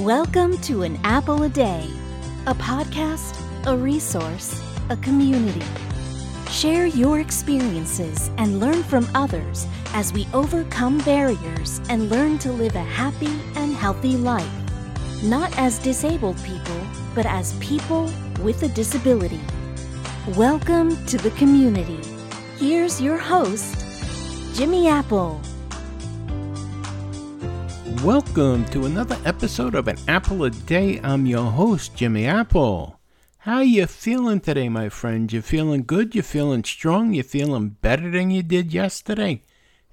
Welcome to An Apple a Day, a podcast, a resource, a community. Share your experiences and learn from others as we overcome barriers and learn to live a happy and healthy life. Not as disabled people, but as people with a disability. Welcome to the community. Here's your host, Jimmy Apple. Welcome to another episode of An Apple a Day. I'm your host, Jimmy Apple. How you feeling today, my friend? You feeling good? You feeling strong? You feeling better than you did yesterday?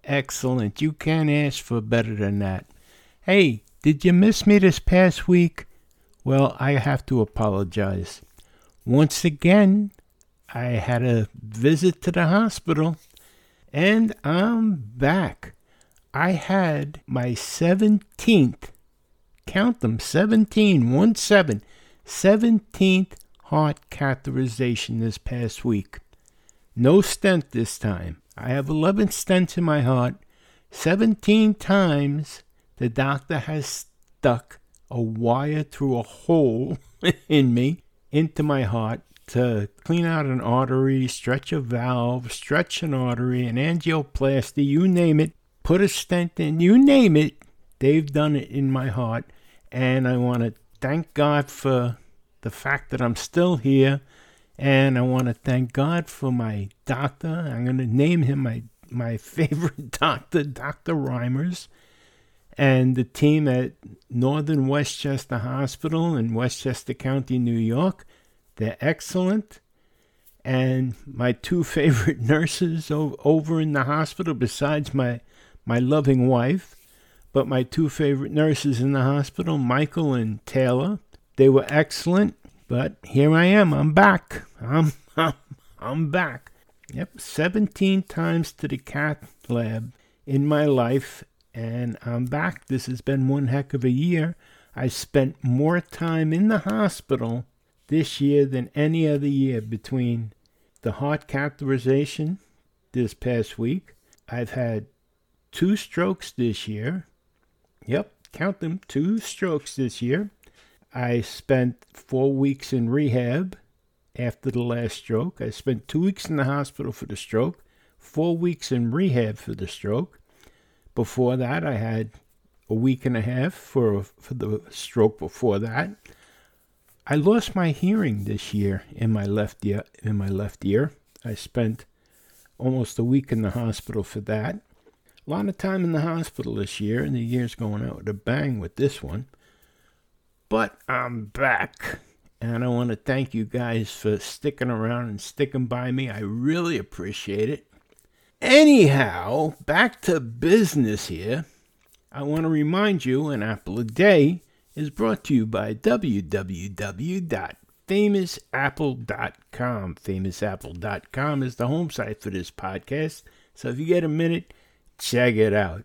Excellent. You can't ask for better than that. Hey, did you miss me this past week? Well, I have to apologize. Once again, I had a visit to the hospital, and I'm back. I had my 17th, count them, 17, 1 7, 17th heart catheterization this past week. No stent this time. I have 11 stents in my heart. 17 times the doctor has stuck a wire through a hole in me into my heart to clean out an artery, stretch a valve, stretch an artery, an angioplasty, you name it put a stent in, you name it, they've done it in my heart. And I want to thank God for the fact that I'm still here. And I want to thank God for my doctor. I'm going to name him my, my favorite doctor, Dr. Reimers, and the team at Northern Westchester Hospital in Westchester County, New York. They're excellent. And my two favorite nurses over in the hospital, besides my my loving wife, but my two favorite nurses in the hospital, Michael and Taylor. They were excellent, but here I am. I'm back. I'm, I'm, I'm back. Yep, 17 times to the cath lab in my life, and I'm back. This has been one heck of a year. I spent more time in the hospital this year than any other year between the heart catheterization this past week. I've had two strokes this year. Yep, count them, two strokes this year. I spent four weeks in rehab after the last stroke. I spent two weeks in the hospital for the stroke, four weeks in rehab for the stroke. Before that, I had a week and a half for, for the stroke before that. I lost my hearing this year in my left ear. In my left ear, I spent almost a week in the hospital for that. A lot of time in the hospital this year, and the year's going out with a bang with this one. But I'm back, and I want to thank you guys for sticking around and sticking by me. I really appreciate it. Anyhow, back to business here. I want to remind you an apple a day is brought to you by www.famousapple.com. Famousapple.com is the home site for this podcast. So if you get a minute, check it out.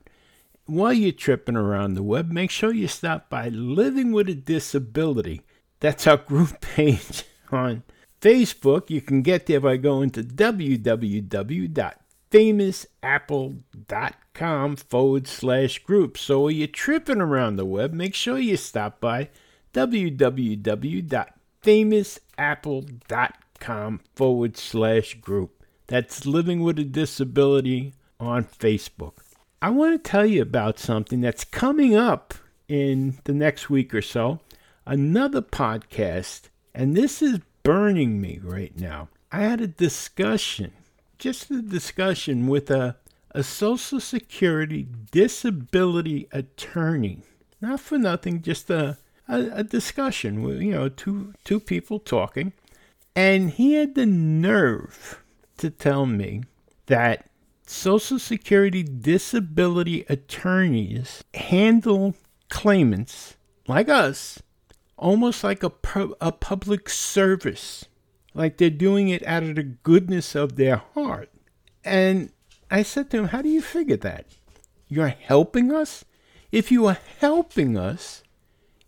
While you're tripping around the web, make sure you stop by Living with a Disability. That's our group page on Facebook. You can get there by going to www.famousapple.com forward slash group. So while you're tripping around the web, make sure you stop by www.famousapple.com forward slash group. That's Living with a Disability on Facebook. I want to tell you about something that's coming up in the next week or so. Another podcast, and this is burning me right now. I had a discussion, just a discussion with a, a Social Security disability attorney. Not for nothing, just a, a, a discussion with, you know, two, two people talking. And he had the nerve to tell me that Social Security disability attorneys handle claimants like us almost like a, pu- a public service, like they're doing it out of the goodness of their heart. And I said to him, How do you figure that? You're helping us? If you were helping us,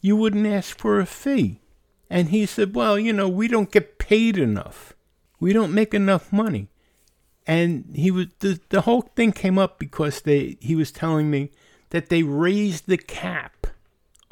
you wouldn't ask for a fee. And he said, Well, you know, we don't get paid enough. We don't make enough money and he was the, the whole thing came up because they he was telling me that they raised the cap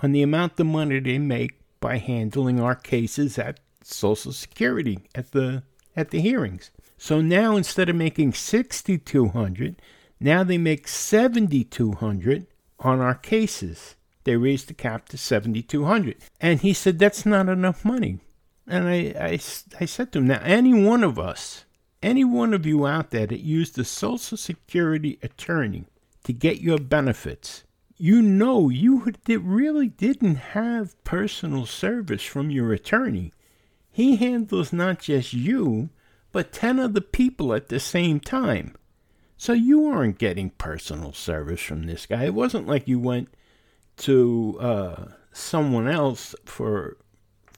on the amount of money they make by handling our cases at Social Security at the at the hearings. So now instead of making 6200, now they make 7200 on our cases. They raised the cap to 7200. And he said that's not enough money. And I, I, I said to him, now any one of us, any one of you out there that used a Social Security attorney to get your benefits, you know you really didn't have personal service from your attorney. He handles not just you, but 10 other people at the same time. So you aren't getting personal service from this guy. It wasn't like you went to uh, someone else for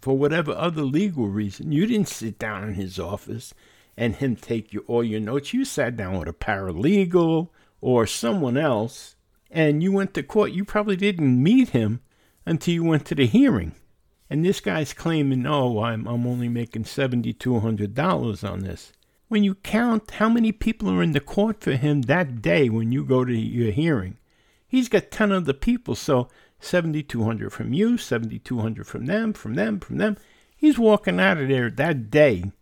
for whatever other legal reason. You didn't sit down in his office and him take you all your notes. You sat down with a paralegal or someone else and you went to court. You probably didn't meet him until you went to the hearing. And this guy's claiming, oh, I'm, I'm only making $7,200 on this. When you count how many people are in the court for him that day when you go to your hearing, he's got 10 other people. So 7,200 from you, 7,200 from them, from them, from them. He's walking out of there that day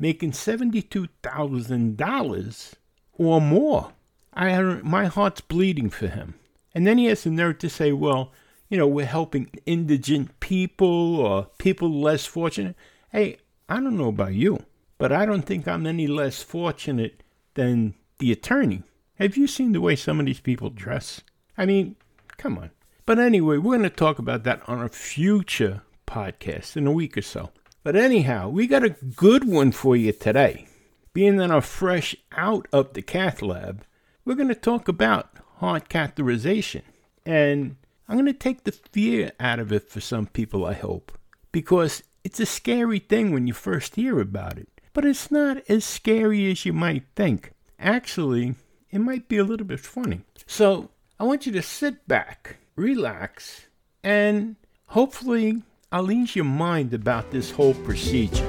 making $72,000 or more. I my heart's bleeding for him. And then he has the nerve to say, well, you know, we're helping indigent people or people less fortunate. Hey, I don't know about you, but I don't think I'm any less fortunate than the attorney. Have you seen the way some of these people dress? I mean, come on. But anyway, we're going to talk about that on a future podcast in a week or so. But anyhow, we got a good one for you today. Being that I'm fresh out of the cath lab, we're going to talk about heart catheterization. And I'm going to take the fear out of it for some people, I hope, because it's a scary thing when you first hear about it. But it's not as scary as you might think. Actually, it might be a little bit funny. So I want you to sit back relax, and hopefully I'll ease your mind about this whole procedure.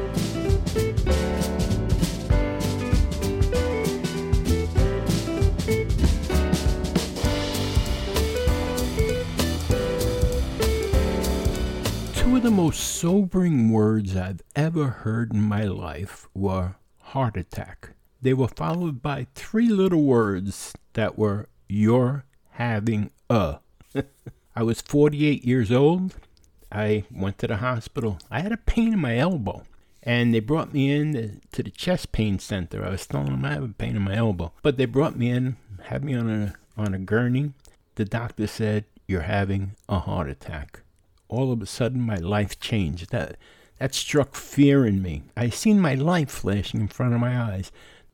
Two of the most sobering words I've ever heard in my life were heart attack. They were followed by three little words that were you're having a. I was 48 years old. I went to the hospital. I had a pain in my elbow. And they brought me in to the chest pain center. I was telling them I have a pain in my elbow. But they brought me in, had me on a, on a gurney. The doctor said, You're having a heart attack. All of a sudden, my life changed. That, that struck fear in me. I seen my life flashing in front of my eyes.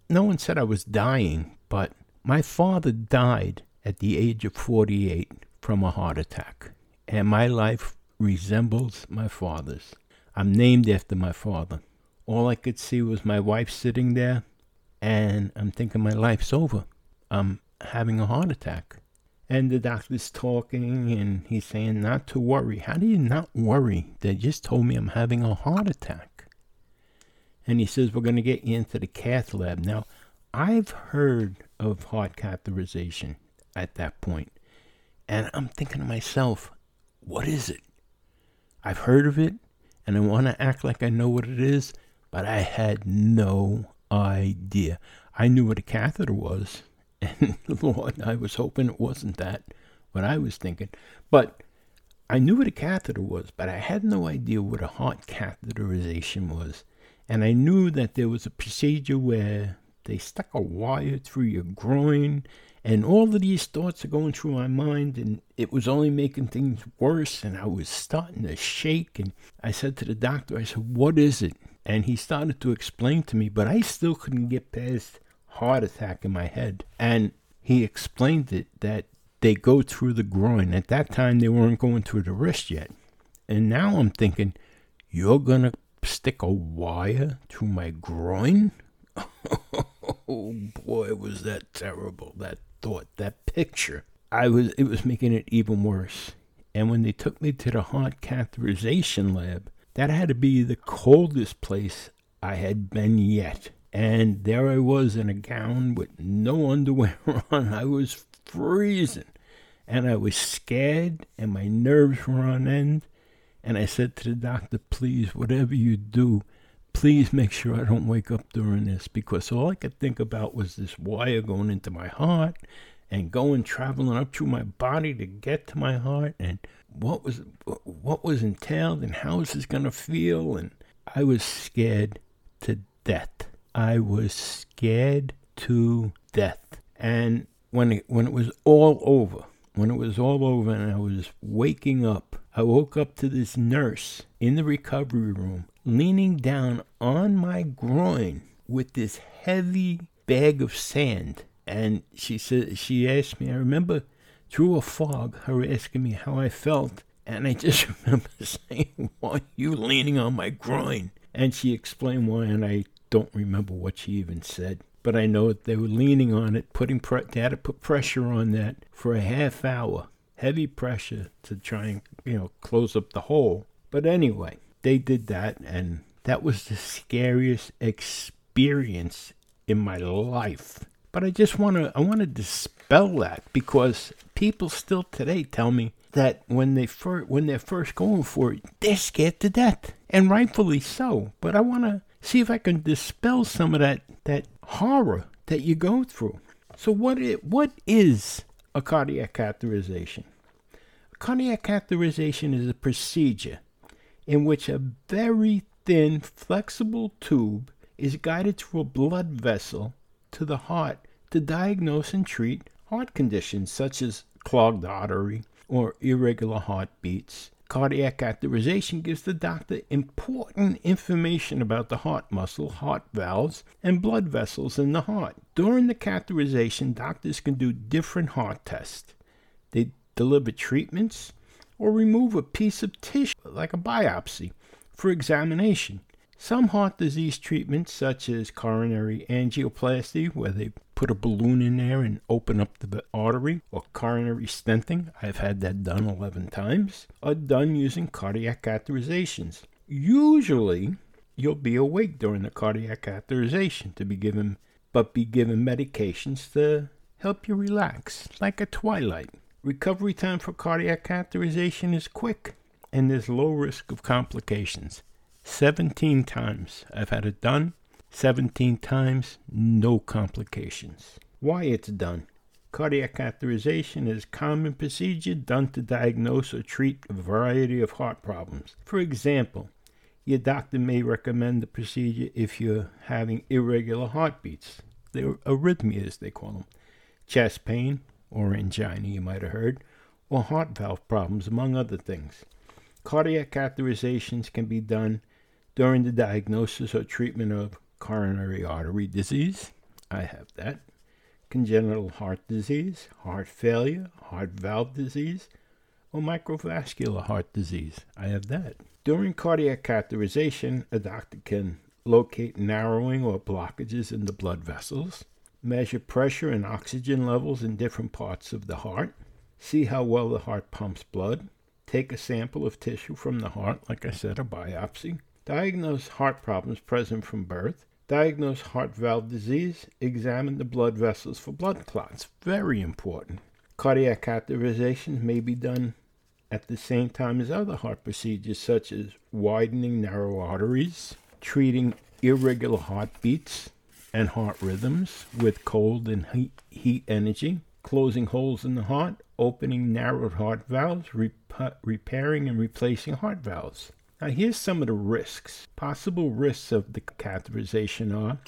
No one said I was dying, but my father died at the age of 48 from a heart attack. And my life resembles my father's. I'm named after my father. All I could see was my wife sitting there, and I'm thinking my life's over. I'm having a heart attack. And the doctor's talking, and he's saying not to worry. How do you not worry? They just told me I'm having a heart attack. And he says, We're going to get you into the cath lab. Now, I've heard of heart catheterization at that point. And I'm thinking to myself, what is it? I've heard of it and I want to act like I know what it is, but I had no idea. I knew what a catheter was, and Lord, I was hoping it wasn't that, what I was thinking. But I knew what a catheter was, but I had no idea what a heart catheterization was. And I knew that there was a procedure where they stuck a wire through your groin and all of these thoughts are going through my mind, and it was only making things worse. And I was starting to shake. And I said to the doctor, I said, What is it? And he started to explain to me, but I still couldn't get past heart attack in my head. And he explained it that they go through the groin. At that time, they weren't going through the wrist yet. And now I'm thinking, You're going to stick a wire through my groin? oh boy, was that terrible. That thought, that picture, I was it was making it even worse. And when they took me to the heart catheterization lab, that had to be the coldest place I had been yet. And there I was in a gown with no underwear on. I was freezing. and I was scared and my nerves were on end. And I said to the doctor, please, whatever you do, please make sure I don't wake up during this because all I could think about was this wire going into my heart and going traveling up through my body to get to my heart and what was what was entailed and how is this gonna feel and I was scared to death. I was scared to death. And when it when it was all over, when it was all over and I was waking up, I woke up to this nurse in the recovery room leaning down on my groin with this heavy bag of sand. And she said she asked me, I remember through a fog, her asking me how I felt. And I just remember saying, Why are you leaning on my groin? And she explained why, and I don't remember what she even said. But I know that they were leaning on it, putting pre- they had to put pressure on that for a half hour, heavy pressure to try and you know close up the hole. But anyway, they did that, and that was the scariest experience in my life. But I just want to I want to dispel that because people still today tell me that when they fir- when they're first going for it, they're scared to death, and rightfully so. But I want to see if I can dispel some of that that horror that you go through. So what it, what is a cardiac catheterization? A cardiac catheterization is a procedure in which a very thin flexible tube is guided through a blood vessel to the heart to diagnose and treat heart conditions such as clogged artery or irregular heartbeats, Cardiac catheterization gives the doctor important information about the heart muscle, heart valves, and blood vessels in the heart. During the catheterization, doctors can do different heart tests. They deliver treatments or remove a piece of tissue, like a biopsy, for examination. Some heart disease treatments, such as coronary angioplasty, where they put a balloon in there and open up the artery, or coronary stenting, I've had that done 11 times, are done using cardiac catheterizations. Usually, you'll be awake during the cardiac catheterization to be given, but be given medications to help you relax, like a twilight. Recovery time for cardiac catheterization is quick, and there's low risk of complications. 17 times I've had it done. 17 times, no complications. Why it's done. Cardiac catheterization is a common procedure done to diagnose or treat a variety of heart problems. For example, your doctor may recommend the procedure if you're having irregular heartbeats, the arrhythmias they call them, chest pain or angina, you might have heard, or heart valve problems, among other things. Cardiac catheterizations can be done during the diagnosis or treatment of coronary artery disease. I have that. Congenital heart disease, heart failure, heart valve disease, or microvascular heart disease. I have that. During cardiac catheterization, a doctor can locate narrowing or blockages in the blood vessels, measure pressure and oxygen levels in different parts of the heart, see how well the heart pumps blood, take a sample of tissue from the heart, like I said, a biopsy, diagnose heart problems present from birth, diagnose heart valve disease, examine the blood vessels for blood clots. Very important. Cardiac catheterization may be done at the same time as other heart procedures, such as widening narrow arteries, treating irregular heartbeats and heart rhythms with cold and heat, heat energy, closing holes in the heart, opening narrowed heart valves, rep- repairing and replacing heart valves. Now, here's some of the risks. Possible risks of the catheterization are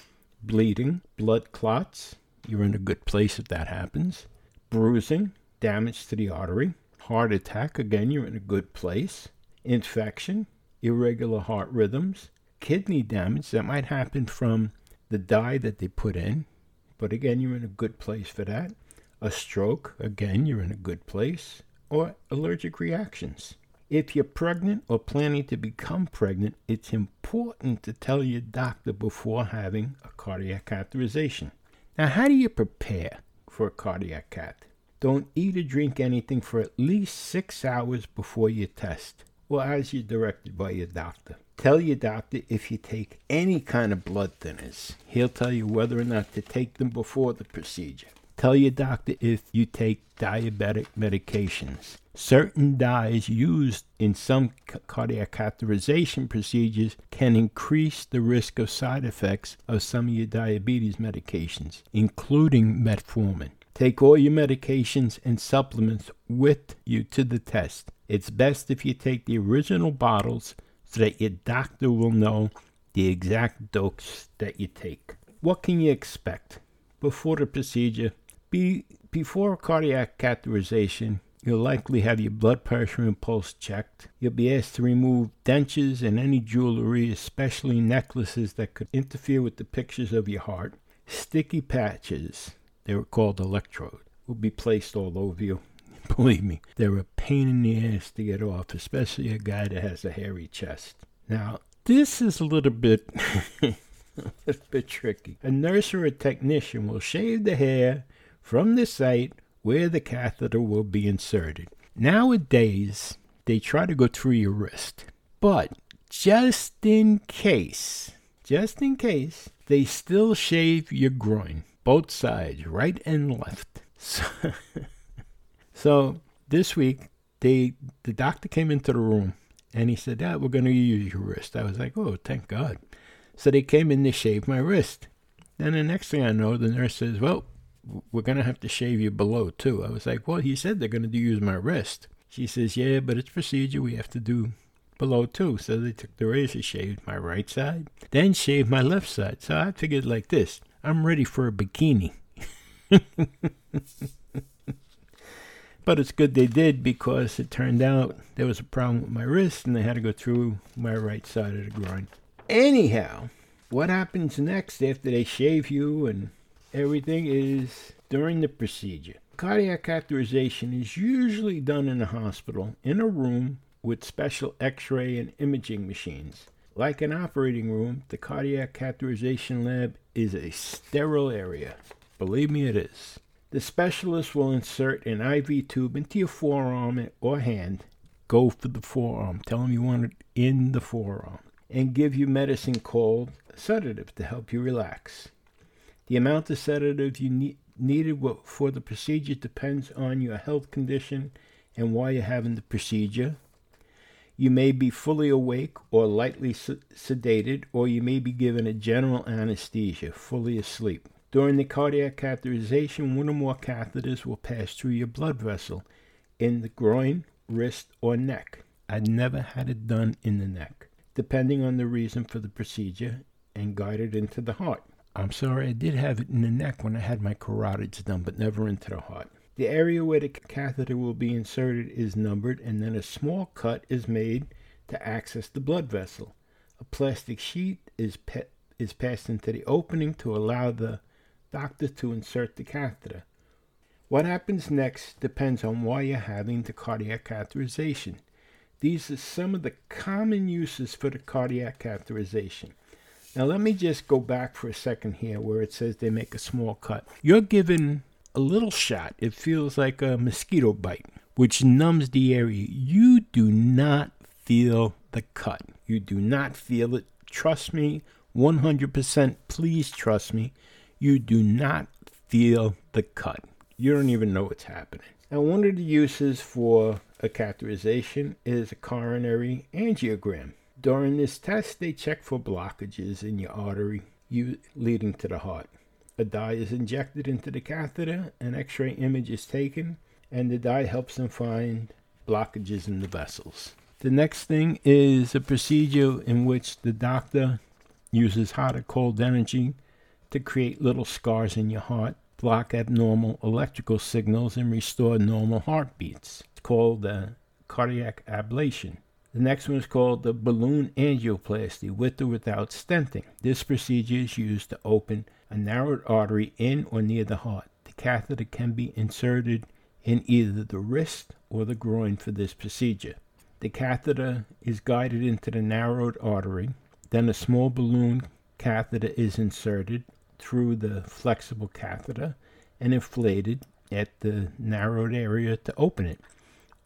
bleeding, blood clots. You're in a good place if that happens. Bruising, damage to the artery. Heart attack. Again, you're in a good place. Infection, irregular heart rhythms. Kidney damage that might happen from the dye that they put in. But again, you're in a good place for that. A stroke. Again, you're in a good place. Or allergic reactions. If you're pregnant or planning to become pregnant, it's important to tell your doctor before having a cardiac catheterization. Now, how do you prepare for a cardiac cath? Don't eat or drink anything for at least six hours before your test, or as you're directed by your doctor. Tell your doctor if you take any kind of blood thinners. He'll tell you whether or not to take them before the procedure. Tell your doctor if you take diabetic medications. Certain dyes used in some cardiac catheterization procedures can increase the risk of side effects of some of your diabetes medications, including metformin. Take all your medications and supplements with you to the test. It's best if you take the original bottles so that your doctor will know the exact dose that you take. What can you expect? Before the procedure, be, before cardiac catheterization, You'll likely have your blood pressure and pulse checked. You'll be asked to remove dentures and any jewelry, especially necklaces that could interfere with the pictures of your heart. Sticky patches, they were called electrode, will be placed all over you. Believe me, they're a pain in the ass to get off, especially a guy that has a hairy chest. Now, this is a little bit a little bit tricky. A nurse or a technician will shave the hair from the site where the catheter will be inserted. Nowadays, they try to go through your wrist, but just in case, just in case, they still shave your groin, both sides, right and left. So, so this week, they the doctor came into the room and he said, "Yeah, we're going to use your wrist." I was like, "Oh, thank God!" So they came in to shave my wrist. Then the next thing I know, the nurse says, "Well, we're going to have to shave you below too. I was like, well, he said they're going to use my wrist. She says, yeah, but it's procedure. We have to do below too. So they took the razor, shaved my right side, then shaved my left side. So I figured like this, I'm ready for a bikini. but it's good they did because it turned out there was a problem with my wrist and they had to go through my right side of the groin. Anyhow, what happens next after they shave you and everything is during the procedure. Cardiac catheterization is usually done in a hospital in a room with special x ray and imaging machines. Like an operating room, the cardiac catheterization lab is a sterile area. Believe me, it is. The specialist will insert an IV tube into your forearm or hand. Go for the forearm. Tell them you want it in the forearm. And give you medicine called sedative to help you relax. The amount of sedative you need, needed for the procedure depends on your health condition and why you're having the procedure. You may be fully awake or lightly sedated, or you may be given a general anesthesia, fully asleep. During the cardiac catheterization, one or more catheters will pass through your blood vessel in the groin, wrist, or neck. I never had it done in the neck, depending on the reason for the procedure, and guided into the heart. I'm sorry, I did have it in the neck when I had my carotids done, but never into the heart. The area where the catheter will be inserted is numbered, and then a small cut is made to access the blood vessel. A plastic sheet is, pe- is passed into the opening to allow the doctor to insert the catheter. What happens next depends on why you're having the cardiac catheterization. These are some of the common uses for the cardiac catheterization. Now, let me just go back for a second here where it says they make a small cut. You're given a little shot. It feels like a mosquito bite, which numbs the area. You do not feel the cut. You do not feel it. Trust me, 100%. Please trust me. You do not feel the cut. You don't even know what's happening. Now, one of the uses for a catheterization is a coronary angiogram. During this test, they check for blockages in your artery leading to the heart. A dye is injected into the catheter, an x ray image is taken, and the dye helps them find blockages in the vessels. The next thing is a procedure in which the doctor uses hot or cold energy to create little scars in your heart, block abnormal electrical signals, and restore normal heartbeats. It's called a cardiac ablation. The next one is called the balloon angioplasty with or without stenting. This procedure is used to open a narrowed artery in or near the heart. The catheter can be inserted in either the wrist or the groin for this procedure. The catheter is guided into the narrowed artery. Then a small balloon catheter is inserted through the flexible catheter and inflated at the narrowed area to open it.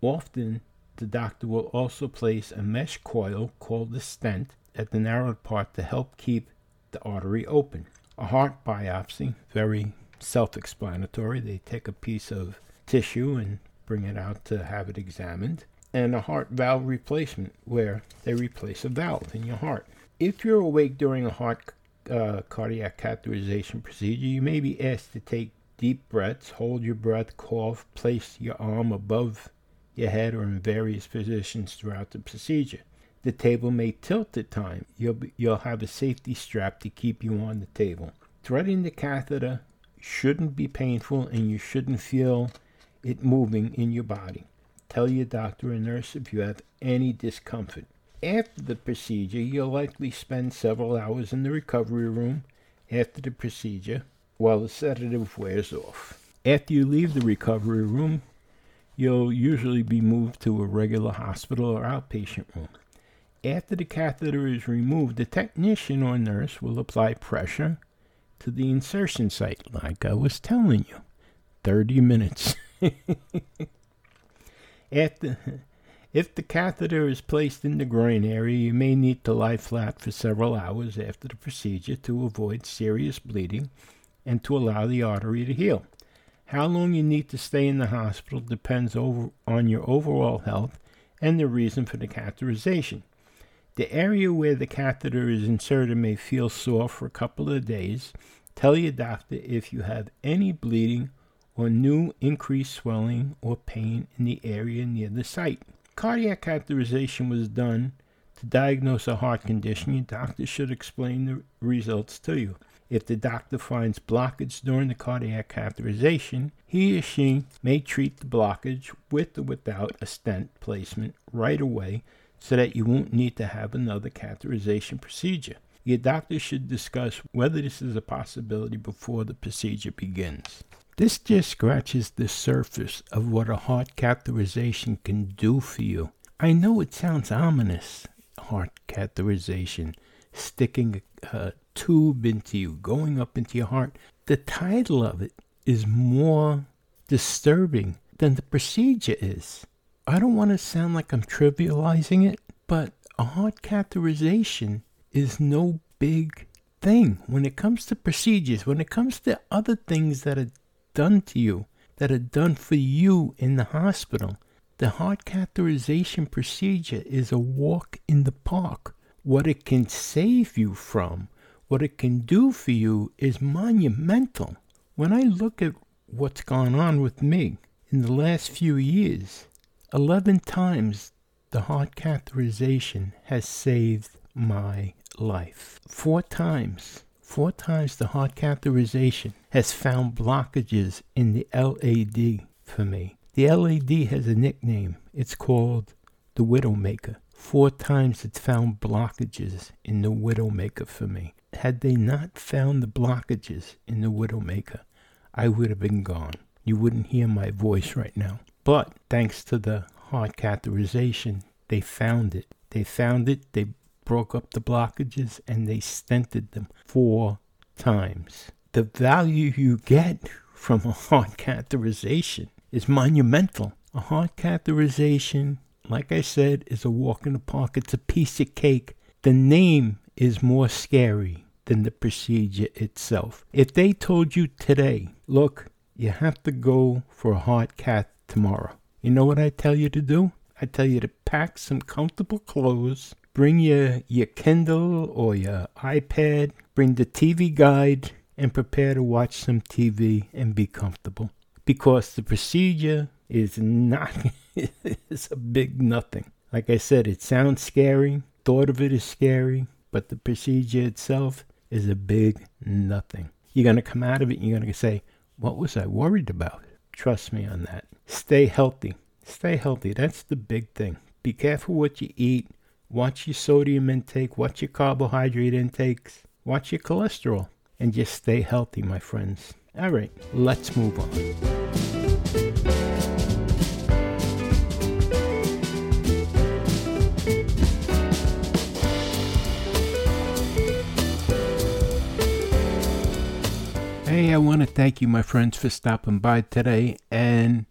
Often the doctor will also place a mesh coil called a stent at the narrowed part to help keep the artery open. A heart biopsy, very self explanatory. They take a piece of tissue and bring it out to have it examined. And a heart valve replacement, where they replace a valve in your heart. If you're awake during a heart uh, cardiac catheterization procedure, you may be asked to take deep breaths, hold your breath, cough, place your arm above your head or in various positions throughout the procedure. The table may tilt at times. You'll, you'll have a safety strap to keep you on the table. Threading the catheter shouldn't be painful and you shouldn't feel it moving in your body. Tell your doctor or nurse if you have any discomfort. After the procedure, you'll likely spend several hours in the recovery room after the procedure while the sedative wears off. After you leave the recovery room, you'll usually be moved to a regular hospital or outpatient room. After the catheter is removed, the technician or nurse will apply pressure to the insertion site, like I was telling you. 30 minutes. After, if the catheter is placed in the groin area, you may need to lie flat for several hours after the procedure to avoid serious bleeding and to allow the artery to heal. How long you need to stay in the hospital depends over, on your overall health and the reason for the catheterization. The area where the catheter is inserted may feel sore for a couple of days. Tell your doctor if you have any bleeding or new increased swelling or pain in the area near the site. Cardiac catheterization was done to diagnose a heart condition. Your doctor should explain the results to you. If the doctor finds blockage during the cardiac catheterization, he or she may treat the blockage with or without a stent placement right away so that you won't need to have another catheterization procedure. Your doctor should discuss whether this is a possibility before the procedure begins. This just scratches the surface of what a heart catheterization can do for you. I know it sounds ominous, heart catheterization, sticking a tube into you, going up into your heart. The title of it is more disturbing than the procedure is. I don't want to sound like I'm trivializing it, but a heart catheterization is no big thing when it comes to procedures, when it comes to other things that are done to you, that are done for you in the hospital. The heart catheterization procedure is a walk in the park. What it can save you from, what it can do for you, is monumental. When I look at what's gone on with me in the last few years, 11 times the heart catheterization has saved my life. Four times Four times the heart catheterization has found blockages in the LAD for me. The LAD has a nickname. It's called the Widowmaker. Four times it's found blockages in the Widowmaker for me. Had they not found the blockages in the Widowmaker, I would have been gone. You wouldn't hear my voice right now. But thanks to the heart catheterization, they found it. They found it, they broke up the blockages, and they stented them four times. The value you get from a heart catheterization is monumental. A heart catheterization, like I said, is a walk in the park. It's a piece of cake. The name is more scary than the procedure itself. If they told you today, look, you have to go for a heart cath tomorrow, you know what I tell you to do? I tell you to pack some comfortable clothes, bring your, your Kindle or your iPad, bring the TV guide, and prepare to watch some TV and be comfortable. Because the procedure is not, it's a big nothing. Like I said, it sounds scary, thought of it is scary, but the procedure itself is a big nothing. You're going to come out of it and you're going to say, What was I worried about? Trust me on that. Stay healthy. Stay healthy. That's the big thing. Be careful what you eat. Watch your sodium intake, watch your carbohydrate intakes, watch your cholesterol, and just stay healthy, my friends. All right, let's move on. Hey, I want to thank you, my friends, for stopping by today and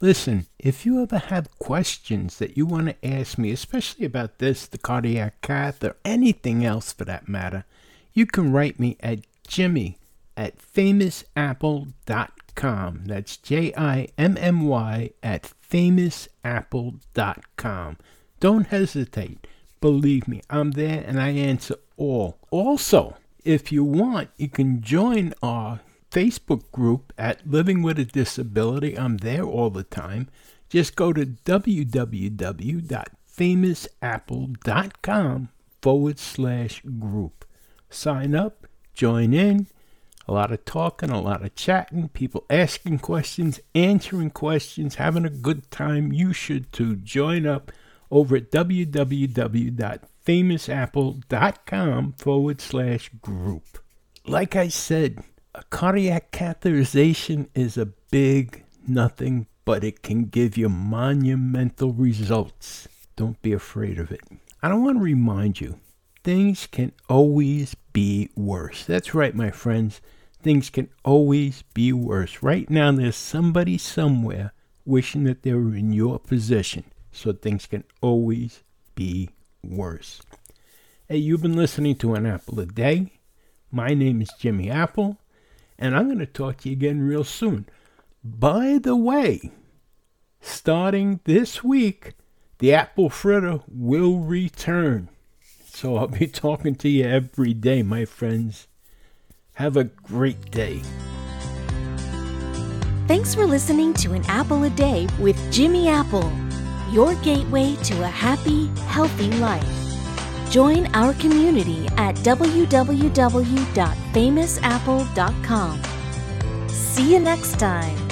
Listen, if you ever have questions that you want to ask me, especially about this, the cardiac cath, or anything else for that matter, you can write me at jimmy at famousapple.com. That's J I M M Y at famousapple.com. Don't hesitate. Believe me, I'm there and I answer all. Also, if you want, you can join our Facebook group at Living with a Disability. I'm there all the time. Just go to www.famousapple.com forward slash group. Sign up, join in. A lot of talking, a lot of chatting, people asking questions, answering questions, having a good time. You should too. Join up over at www.famousapple.com forward slash group. Like I said, cardiac catheterization is a big nothing, but it can give you monumental results. Don't be afraid of it. I don't want to remind you, things can always be worse. That's right, my friends. Things can always be worse. Right now, there's somebody somewhere wishing that they were in your position. So things can always be worse. Hey, you've been listening to An Apple a Day. My name is Jimmy Apple, and I'm going to talk to you again real soon. By the way, starting this week, the apple fritter will return. So I'll be talking to you every day, my friends. Have a great day. Thanks for listening to An Apple a Day with Jimmy Apple, your gateway to a happy, healthy life. Join our community at www.famousapple.com. See you next time.